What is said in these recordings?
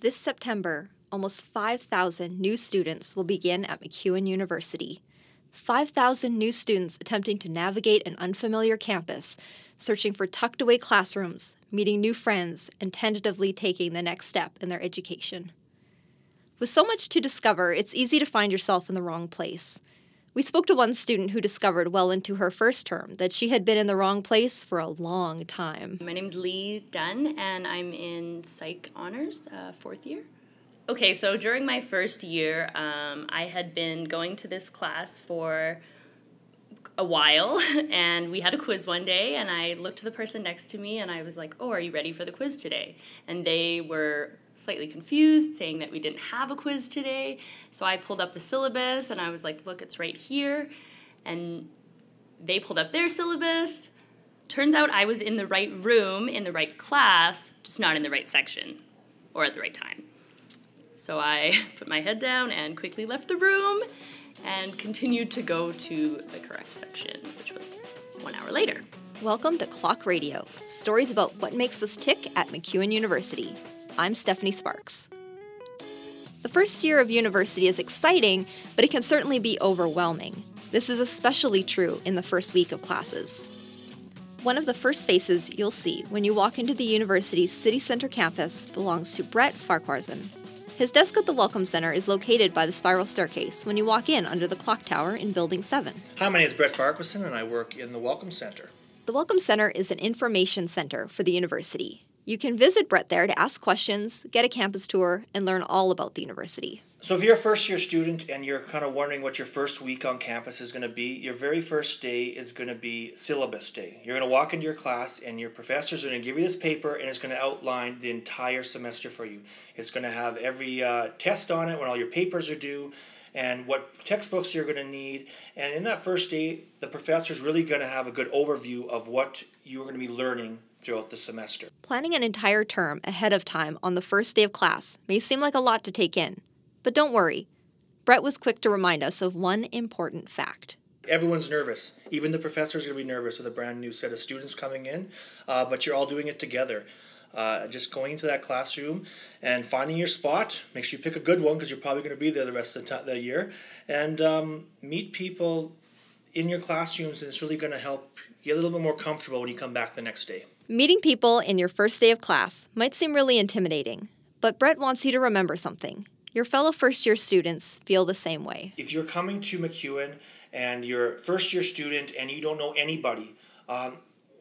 This September, almost 5,000 new students will begin at MacEwan University. 5,000 new students attempting to navigate an unfamiliar campus, searching for tucked away classrooms, meeting new friends, and tentatively taking the next step in their education. With so much to discover, it's easy to find yourself in the wrong place. We spoke to one student who discovered well into her first term that she had been in the wrong place for a long time. My name is Lee Dunn, and I'm in Psych Honors, uh, fourth year. Okay, so during my first year, um, I had been going to this class for a while, and we had a quiz one day, and I looked to the person next to me, and I was like, "Oh, are you ready for the quiz today?" And they were slightly confused, saying that we didn't have a quiz today. So I pulled up the syllabus and I was like, look, it's right here. And they pulled up their syllabus. Turns out I was in the right room, in the right class, just not in the right section or at the right time. So I put my head down and quickly left the room and continued to go to the correct section, which was one hour later. Welcome to Clock Radio, stories about what makes us tick at MacEwan University. I'm Stephanie Sparks. The first year of university is exciting, but it can certainly be overwhelming. This is especially true in the first week of classes. One of the first faces you'll see when you walk into the university's city center campus belongs to Brett Farquharson. His desk at the Welcome Center is located by the spiral staircase when you walk in under the clock tower in Building 7. Hi, my name is Brett Farquharson and I work in the Welcome Center. The Welcome Center is an information center for the university. You can visit Brett there to ask questions, get a campus tour, and learn all about the university. So, if you're a first year student and you're kind of wondering what your first week on campus is going to be, your very first day is going to be syllabus day. You're going to walk into your class, and your professors are going to give you this paper, and it's going to outline the entire semester for you. It's going to have every uh, test on it when all your papers are due and what textbooks you're going to need. And in that first day, the professor is really going to have a good overview of what you're going to be learning throughout the semester. Planning an entire term ahead of time on the first day of class may seem like a lot to take in, but don't worry. Brett was quick to remind us of one important fact. Everyone's nervous. Even the professor's going to be nervous with a brand new set of students coming in, uh, but you're all doing it together. Uh, just going into that classroom and finding your spot. Make sure you pick a good one because you're probably going to be there the rest of the, t- the year. And um, meet people in your classrooms, and it's really going to help get a little bit more comfortable when you come back the next day. Meeting people in your first day of class might seem really intimidating, but Brett wants you to remember something. Your fellow first year students feel the same way. If you're coming to MacEwan and you're a first year student and you don't know anybody, um,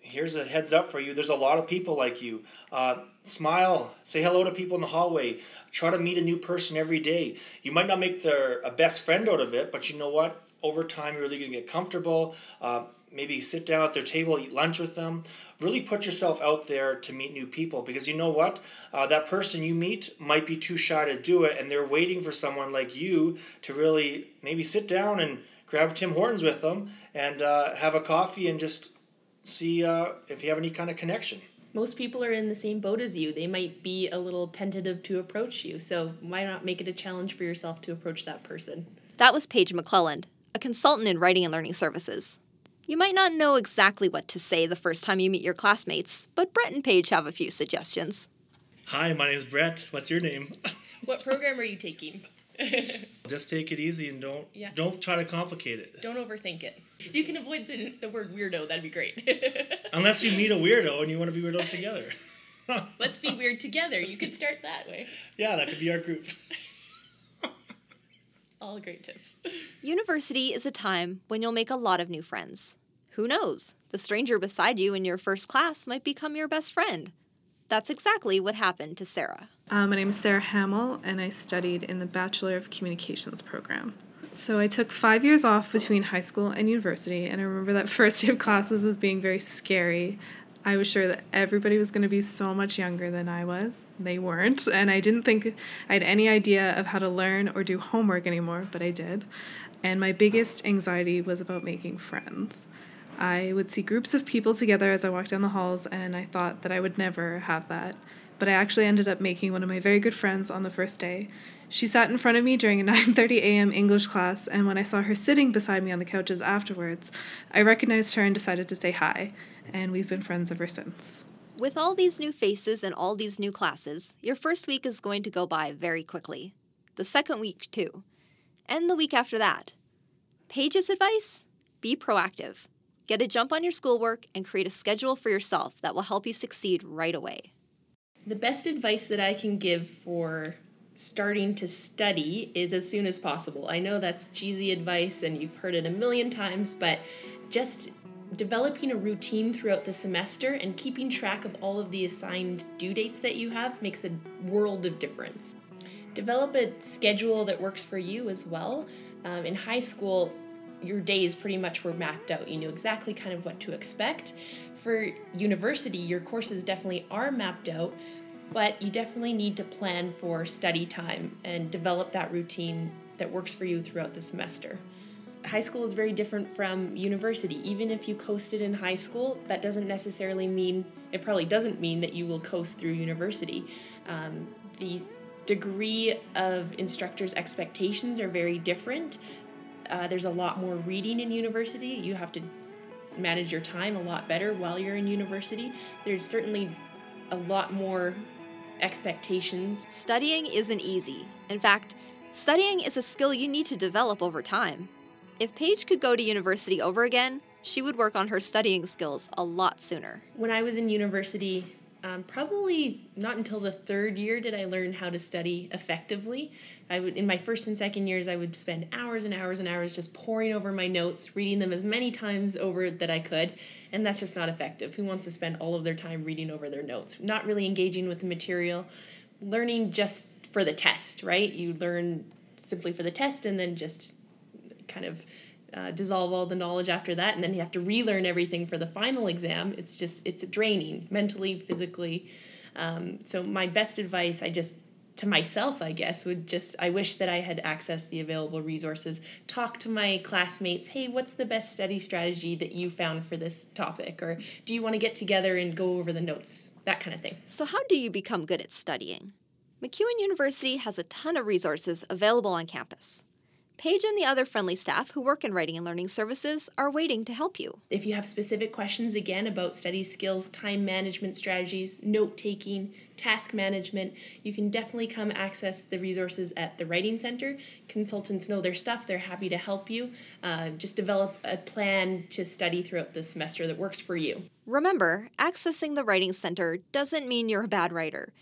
here's a heads up for you. There's a lot of people like you. Uh, smile, say hello to people in the hallway. Try to meet a new person every day. You might not make their a best friend out of it, but you know what? Over time, you're really going to get comfortable. Uh, maybe sit down at their table, eat lunch with them. Really put yourself out there to meet new people because you know what? Uh, that person you meet might be too shy to do it, and they're waiting for someone like you to really maybe sit down and grab Tim Hortons with them and uh, have a coffee and just see uh, if you have any kind of connection. Most people are in the same boat as you. They might be a little tentative to approach you, so why not make it a challenge for yourself to approach that person? That was Paige McClelland, a consultant in writing and learning services. You might not know exactly what to say the first time you meet your classmates, but Brett and Paige have a few suggestions. Hi, my name is Brett. What's your name? what program are you taking? Just take it easy and don't yeah. don't try to complicate it. Don't overthink it. If you can avoid the, the word weirdo, that'd be great. Unless you meet a weirdo and you want to be weirdos together. Let's be weird together. You could start that way. Yeah, that could be our group. All great tips. University is a time when you'll make a lot of new friends. Who knows? The stranger beside you in your first class might become your best friend. That's exactly what happened to Sarah. Uh, my name is Sarah Hamill, and I studied in the Bachelor of Communications program. So I took five years off between high school and university, and I remember that first day of classes as being very scary. I was sure that everybody was going to be so much younger than I was. They weren't, and I didn't think I had any idea of how to learn or do homework anymore, but I did. And my biggest anxiety was about making friends. I would see groups of people together as I walked down the halls, and I thought that I would never have that. But I actually ended up making one of my very good friends on the first day. She sat in front of me during a 9:30 a.m. English class, and when I saw her sitting beside me on the couches afterwards, I recognized her and decided to say hi and we've been friends ever since. With all these new faces and all these new classes, your first week is going to go by very quickly. The second week, too. And the week after that. Paige's advice? Be proactive. Get a jump on your schoolwork and create a schedule for yourself that will help you succeed right away. The best advice that I can give for starting to study is as soon as possible. I know that's cheesy advice and you've heard it a million times, but just developing a routine throughout the semester and keeping track of all of the assigned due dates that you have makes a world of difference. Develop a schedule that works for you as well. Um, in high school, your days pretty much were mapped out. You knew exactly kind of what to expect. For university, your courses definitely are mapped out, but you definitely need to plan for study time and develop that routine that works for you throughout the semester high school is very different from university. Even if you coasted in high school, that doesn't necessarily mean, it probably doesn't mean that you will coast through university. Um, the degree of instructors' expectations are very different. Uh, there's a lot more reading in university. You have to manage your time a lot better while you're in university. There's certainly a lot more expectations. Studying isn't easy. In fact, studying is a skill you need to develop over time. If Paige could go to university over again, she would work on her studying skills a lot sooner. When I was in university, um, probably not until the third year did I learn how to study effectively. I would in my first and second years I would spend hours and hours and hours just poring over my notes, reading them as many times over that I could, and that's just not effective. Who wants to spend all of their time reading over their notes? Not really engaging with the material, learning just for the test, right? You learn simply for the test and then just kind of uh, dissolve all the knowledge after that and then you have to relearn everything for the final exam. It's just it's draining mentally physically. Um, so my best advice i just to myself i guess would just i wish that i had accessed the available resources. Talk to my classmates hey what's the best study strategy that you found for this topic? Or do you want to get together and go over the notes? That kind of thing. So how do you become good at studying? Macewan university has a ton of resources available on campus Paige and the other friendly staff who work in writing and learning services are waiting to help you. If you have specific questions again about study skills, time management strategies, note taking, task management, you can definitely come access the resources at the Writing Center. Consultants know their stuff, they're happy to help you. Uh, just develop a plan to study throughout the semester that works for you. Remember, accessing the Writing Center doesn't mean you're a bad writer.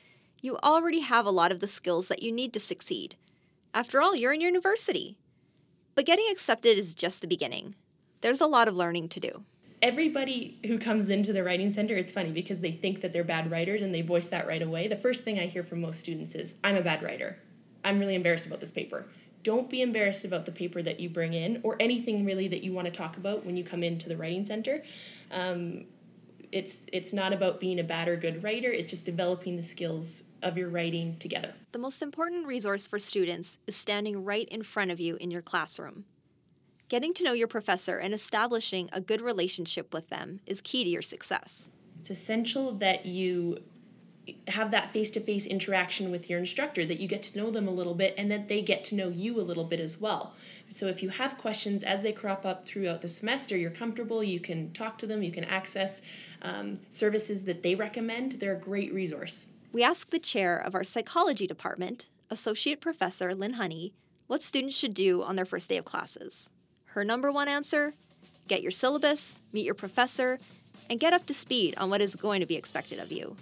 You already have a lot of the skills that you need to succeed. After all, you're in university. But getting accepted is just the beginning. There's a lot of learning to do. Everybody who comes into the writing center, it's funny because they think that they're bad writers and they voice that right away. The first thing I hear from most students is, I'm a bad writer. I'm really embarrassed about this paper. Don't be embarrassed about the paper that you bring in or anything really that you want to talk about when you come into the writing center. Um, it's it's not about being a bad or good writer it's just developing the skills of your writing together. The most important resource for students is standing right in front of you in your classroom. Getting to know your professor and establishing a good relationship with them is key to your success. It's essential that you have that face to face interaction with your instructor, that you get to know them a little bit and that they get to know you a little bit as well. So, if you have questions as they crop up throughout the semester, you're comfortable, you can talk to them, you can access um, services that they recommend. They're a great resource. We asked the chair of our psychology department, Associate Professor Lynn Honey, what students should do on their first day of classes. Her number one answer get your syllabus, meet your professor, and get up to speed on what is going to be expected of you.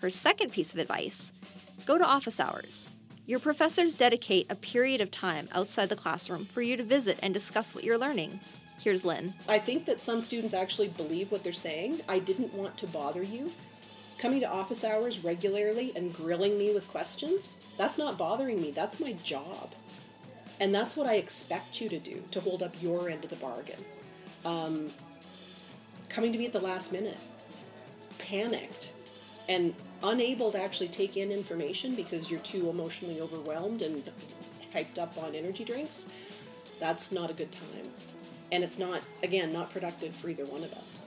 Her second piece of advice go to office hours. Your professors dedicate a period of time outside the classroom for you to visit and discuss what you're learning. Here's Lynn. I think that some students actually believe what they're saying. I didn't want to bother you coming to office hours regularly and grilling me with questions, that's not bothering me. That's my job. And that's what I expect you to do to hold up your end of the bargain. Um, coming to me at the last minute, panicked, and unable to actually take in information because you're too emotionally overwhelmed and hyped up on energy drinks, that's not a good time. And it's not, again, not productive for either one of us.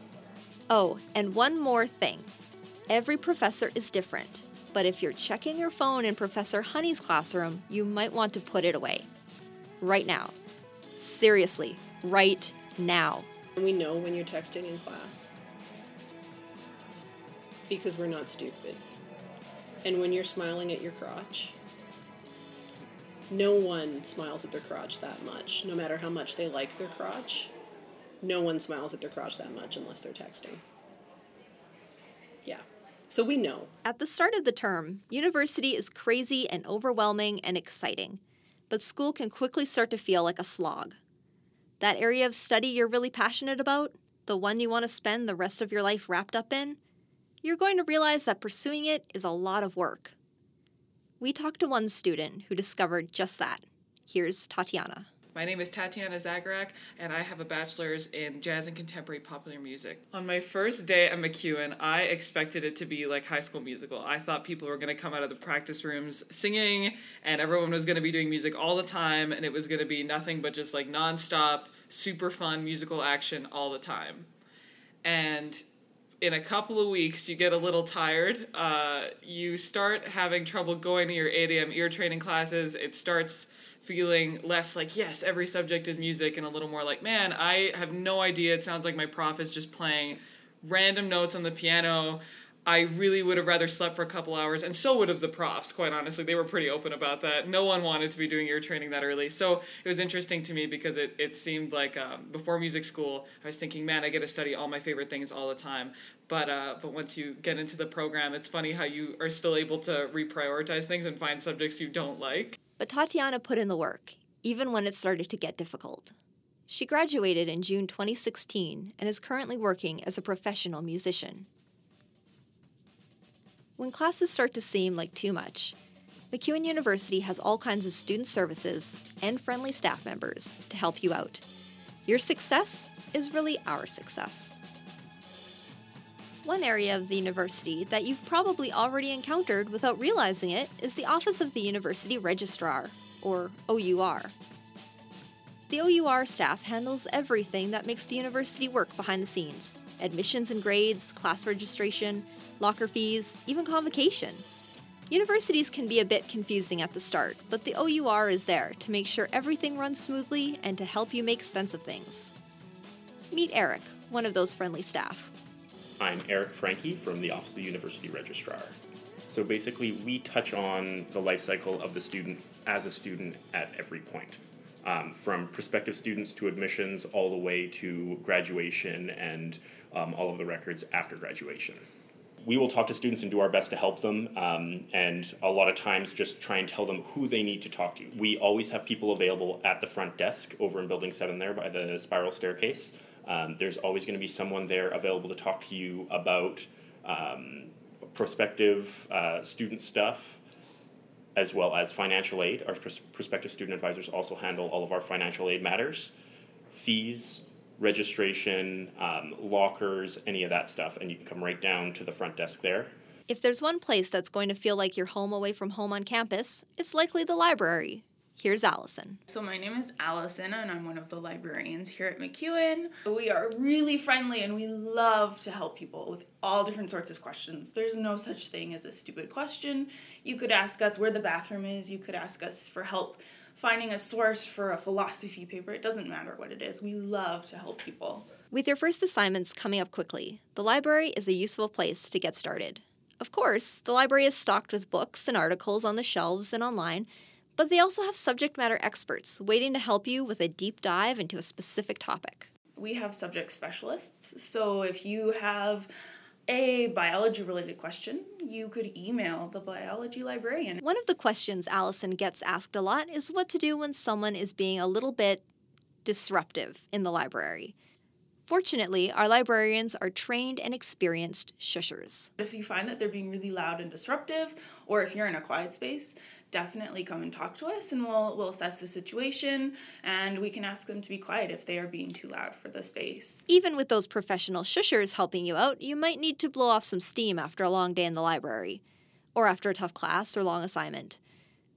Oh, and one more thing. Every professor is different, but if you're checking your phone in Professor Honey's classroom, you might want to put it away. Right now. Seriously, right now. We know when you're texting in class. Because we're not stupid. And when you're smiling at your crotch, no one smiles at their crotch that much, no matter how much they like their crotch. No one smiles at their crotch that much unless they're texting. Yeah. So we know. At the start of the term, university is crazy and overwhelming and exciting, but school can quickly start to feel like a slog. That area of study you're really passionate about, the one you want to spend the rest of your life wrapped up in, you're going to realize that pursuing it is a lot of work. We talked to one student who discovered just that. Here's Tatiana. My name is Tatiana Zagorak, and I have a bachelor's in jazz and contemporary popular music. On my first day at MacEwan, I expected it to be like High School Musical. I thought people were going to come out of the practice rooms singing, and everyone was going to be doing music all the time, and it was going to be nothing but just like nonstop, super fun musical action all the time. And in a couple of weeks, you get a little tired. Uh, you start having trouble going to your 8 a.m. ear training classes. It starts feeling less like, yes, every subject is music, and a little more like, man, I have no idea. It sounds like my prof is just playing random notes on the piano. I really would have rather slept for a couple hours, and so would have the profs, quite honestly. They were pretty open about that. No one wanted to be doing ear training that early. So it was interesting to me because it, it seemed like um, before music school, I was thinking, man, I get to study all my favorite things all the time. But, uh, but once you get into the program, it's funny how you are still able to reprioritize things and find subjects you don't like. But Tatiana put in the work, even when it started to get difficult. She graduated in June 2016 and is currently working as a professional musician. When classes start to seem like too much, MacEwan University has all kinds of student services and friendly staff members to help you out. Your success is really our success. One area of the university that you've probably already encountered without realizing it is the Office of the University Registrar, or OUR. The OUR staff handles everything that makes the university work behind the scenes admissions and grades, class registration, locker fees, even convocation. Universities can be a bit confusing at the start, but the OUR is there to make sure everything runs smoothly and to help you make sense of things. Meet Eric, one of those friendly staff. I'm Eric Franke from the Office of the University Registrar. So basically, we touch on the life cycle of the student as a student at every point, um, from prospective students to admissions, all the way to graduation and um, all of the records after graduation. We will talk to students and do our best to help them, um, and a lot of times just try and tell them who they need to talk to. We always have people available at the front desk over in Building 7 there by the spiral staircase. Um, there's always going to be someone there available to talk to you about um, prospective uh, student stuff as well as financial aid. Our pros- prospective student advisors also handle all of our financial aid matters, fees, registration, um, lockers, any of that stuff, and you can come right down to the front desk there. If there's one place that's going to feel like you're home away from home on campus, it's likely the library. Here's Allison. So, my name is Allison, and I'm one of the librarians here at MacEwan. We are really friendly and we love to help people with all different sorts of questions. There's no such thing as a stupid question. You could ask us where the bathroom is, you could ask us for help finding a source for a philosophy paper. It doesn't matter what it is. We love to help people. With your first assignments coming up quickly, the library is a useful place to get started. Of course, the library is stocked with books and articles on the shelves and online, but they also have subject matter experts waiting to help you with a deep dive into a specific topic. We have subject specialists, so if you have a biology related question, you could email the biology librarian. One of the questions Allison gets asked a lot is what to do when someone is being a little bit disruptive in the library. Fortunately, our librarians are trained and experienced shushers. If you find that they're being really loud and disruptive, or if you're in a quiet space, definitely come and talk to us and we'll we'll assess the situation and we can ask them to be quiet if they are being too loud for the space. Even with those professional shushers helping you out, you might need to blow off some steam after a long day in the library or after a tough class or long assignment.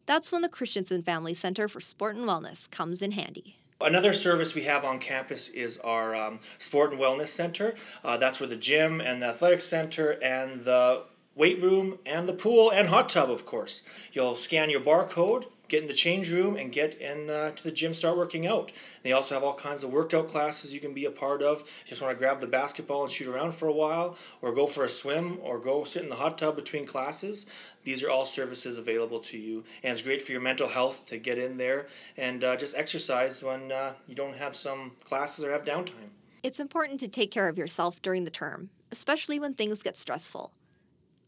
That's when the Christensen Family Center for Sport and Wellness comes in handy. Another service we have on campus is our um, Sport and Wellness Center. Uh, that's where the gym and the athletic center and the weight room, and the pool and hot tub, of course. You'll scan your barcode, get in the change room, and get in uh, to the gym, start working out. They also have all kinds of workout classes you can be a part of. You just want to grab the basketball and shoot around for a while, or go for a swim, or go sit in the hot tub between classes. These are all services available to you, and it's great for your mental health to get in there and uh, just exercise when uh, you don't have some classes or have downtime. It's important to take care of yourself during the term, especially when things get stressful.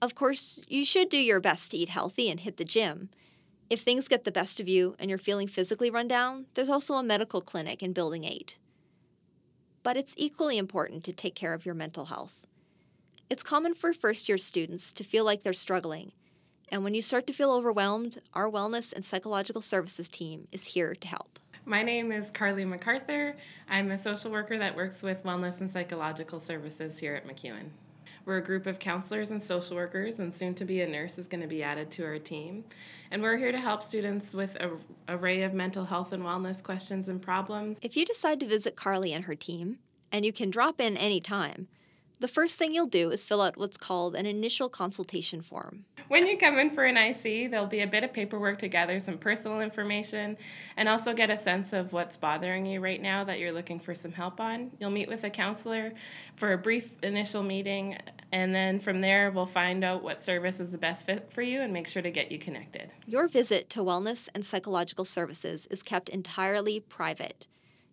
Of course, you should do your best to eat healthy and hit the gym. If things get the best of you and you're feeling physically run down, there's also a medical clinic in Building 8. But it's equally important to take care of your mental health. It's common for first year students to feel like they're struggling, and when you start to feel overwhelmed, our Wellness and Psychological Services team is here to help. My name is Carly MacArthur. I'm a social worker that works with Wellness and Psychological Services here at MacEwan. We're a group of counselors and social workers, and soon to be a nurse is going to be added to our team. And we're here to help students with an array of mental health and wellness questions and problems. If you decide to visit Carly and her team, and you can drop in anytime, the first thing you'll do is fill out what's called an initial consultation form. When you come in for an IC, there'll be a bit of paperwork to gather some personal information and also get a sense of what's bothering you right now that you're looking for some help on. You'll meet with a counselor for a brief initial meeting, and then from there, we'll find out what service is the best fit for you and make sure to get you connected. Your visit to Wellness and Psychological Services is kept entirely private.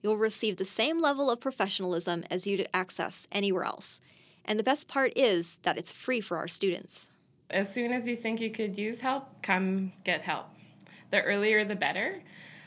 You'll receive the same level of professionalism as you'd access anywhere else. And the best part is that it's free for our students. As soon as you think you could use help, come get help. The earlier the better.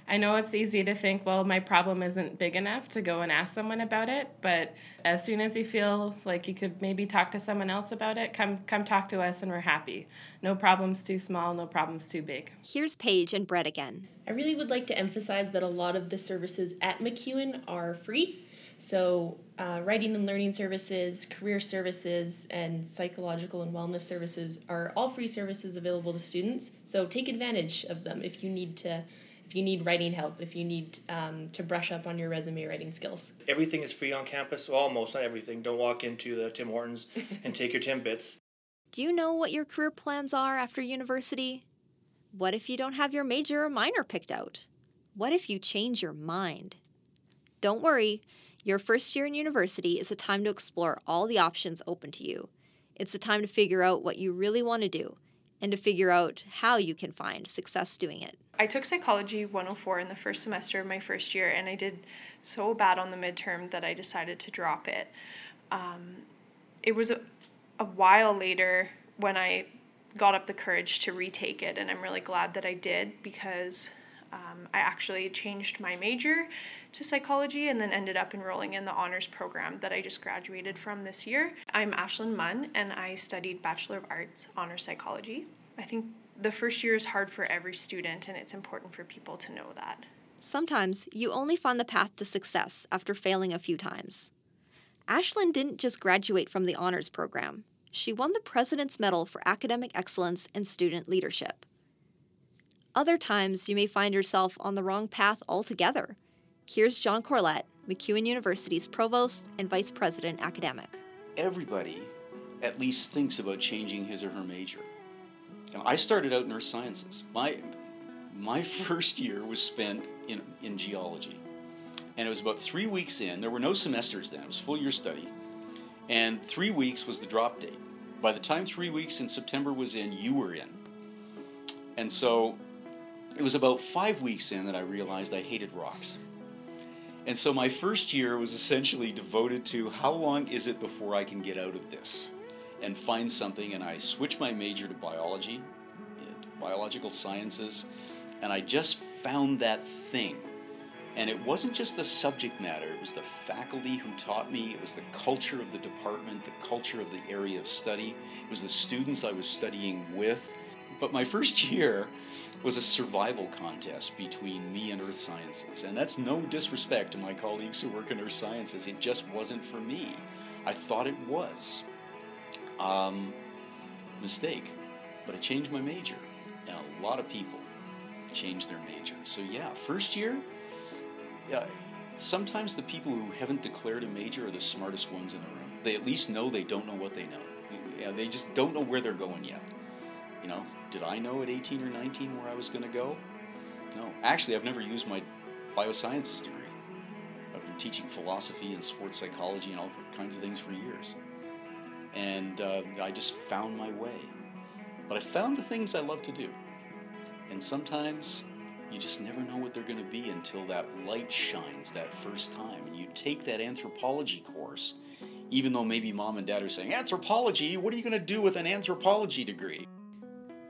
I know it's easy to think, well, my problem isn't big enough to go and ask someone about it, but as soon as you feel like you could maybe talk to someone else about it, come come talk to us and we're happy. No problem's too small, no problem's too big. Here's Paige and Brett again. I really would like to emphasize that a lot of the services at MacEwan are free. So, uh, writing and learning services, career services, and psychological and wellness services are all free services available to students. So, take advantage of them if you need to. If you need writing help, if you need um, to brush up on your resume writing skills. Everything is free on campus. Well, almost, not everything. Don't walk into the Tim Hortons and take your Timbits. Do you know what your career plans are after university? What if you don't have your major or minor picked out? What if you change your mind? Don't worry, your first year in university is a time to explore all the options open to you. It's a time to figure out what you really want to do and to figure out how you can find success doing it. I took Psychology 104 in the first semester of my first year, and I did so bad on the midterm that I decided to drop it. Um, it was a, a while later when I got up the courage to retake it, and I'm really glad that I did because um, I actually changed my major to psychology and then ended up enrolling in the honors program that I just graduated from this year. I'm Ashlyn Munn and I studied Bachelor of Arts honor Psychology. I think the first year is hard for every student and it's important for people to know that. Sometimes you only find the path to success after failing a few times. Ashlyn didn't just graduate from the honors program. She won the President's Medal for Academic Excellence and Student Leadership. Other times, you may find yourself on the wrong path altogether. Here's John Corlett, MacEwan University's Provost and Vice President Academic. Everybody at least thinks about changing his or her major. Now, I started out in earth sciences. My, my first year was spent in, in geology. And it was about three weeks in. There were no semesters then, it was full year study. And three weeks was the drop date. By the time three weeks in September was in, you were in. And so it was about five weeks in that I realized I hated rocks. And so my first year was essentially devoted to how long is it before I can get out of this and find something. And I switched my major to biology, biological sciences, and I just found that thing. And it wasn't just the subject matter, it was the faculty who taught me, it was the culture of the department, the culture of the area of study, it was the students I was studying with. But my first year, was a survival contest between me and earth sciences. And that's no disrespect to my colleagues who work in earth sciences. It just wasn't for me. I thought it was. Um, mistake. But I changed my major. And a lot of people change their major. So, yeah, first year, yeah, sometimes the people who haven't declared a major are the smartest ones in the room. They at least know they don't know what they know. Yeah, they just don't know where they're going yet. You know, did I know at 18 or 19 where I was going to go? No. Actually, I've never used my biosciences degree. I've been teaching philosophy and sports psychology and all kinds of things for years. And uh, I just found my way. But I found the things I love to do. And sometimes you just never know what they're going to be until that light shines that first time. And you take that anthropology course, even though maybe mom and dad are saying, Anthropology? What are you going to do with an anthropology degree?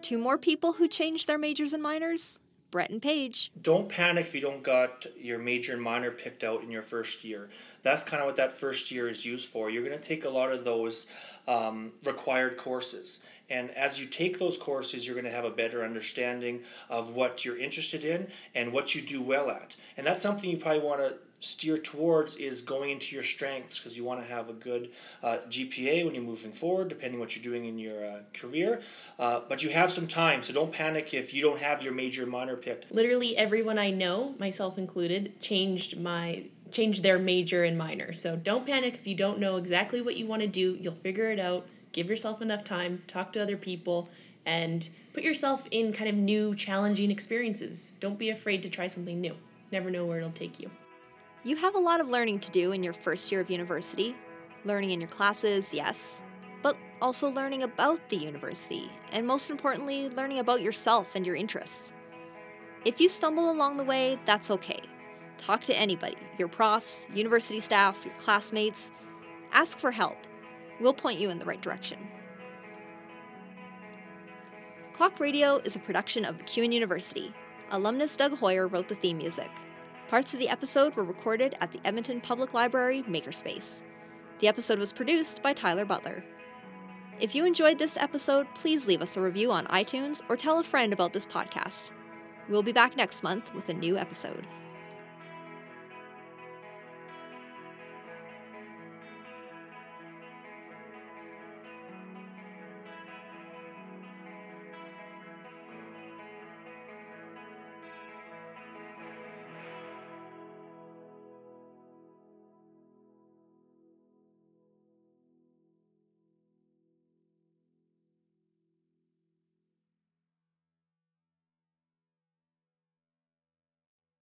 Two more people who changed their majors and minors Brett and Paige. Don't panic if you don't got your major and minor picked out in your first year. That's kind of what that first year is used for. You're going to take a lot of those um, required courses. And as you take those courses, you're going to have a better understanding of what you're interested in and what you do well at. And that's something you probably want to steer towards is going into your strengths because you want to have a good uh, GPA when you're moving forward, depending what you're doing in your uh, career. Uh, but you have some time, so don't panic if you don't have your major minor picked. Literally everyone I know, myself included, changed my changed their major and minor. So don't panic if you don't know exactly what you want to do. You'll figure it out. Give yourself enough time, talk to other people, and put yourself in kind of new, challenging experiences. Don't be afraid to try something new. Never know where it'll take you. You have a lot of learning to do in your first year of university. Learning in your classes, yes, but also learning about the university, and most importantly, learning about yourself and your interests. If you stumble along the way, that's okay. Talk to anybody your profs, university staff, your classmates. Ask for help. We'll point you in the right direction. Clock Radio is a production of MacEwan University. Alumnus Doug Hoyer wrote the theme music. Parts of the episode were recorded at the Edmonton Public Library Makerspace. The episode was produced by Tyler Butler. If you enjoyed this episode, please leave us a review on iTunes or tell a friend about this podcast. We'll be back next month with a new episode.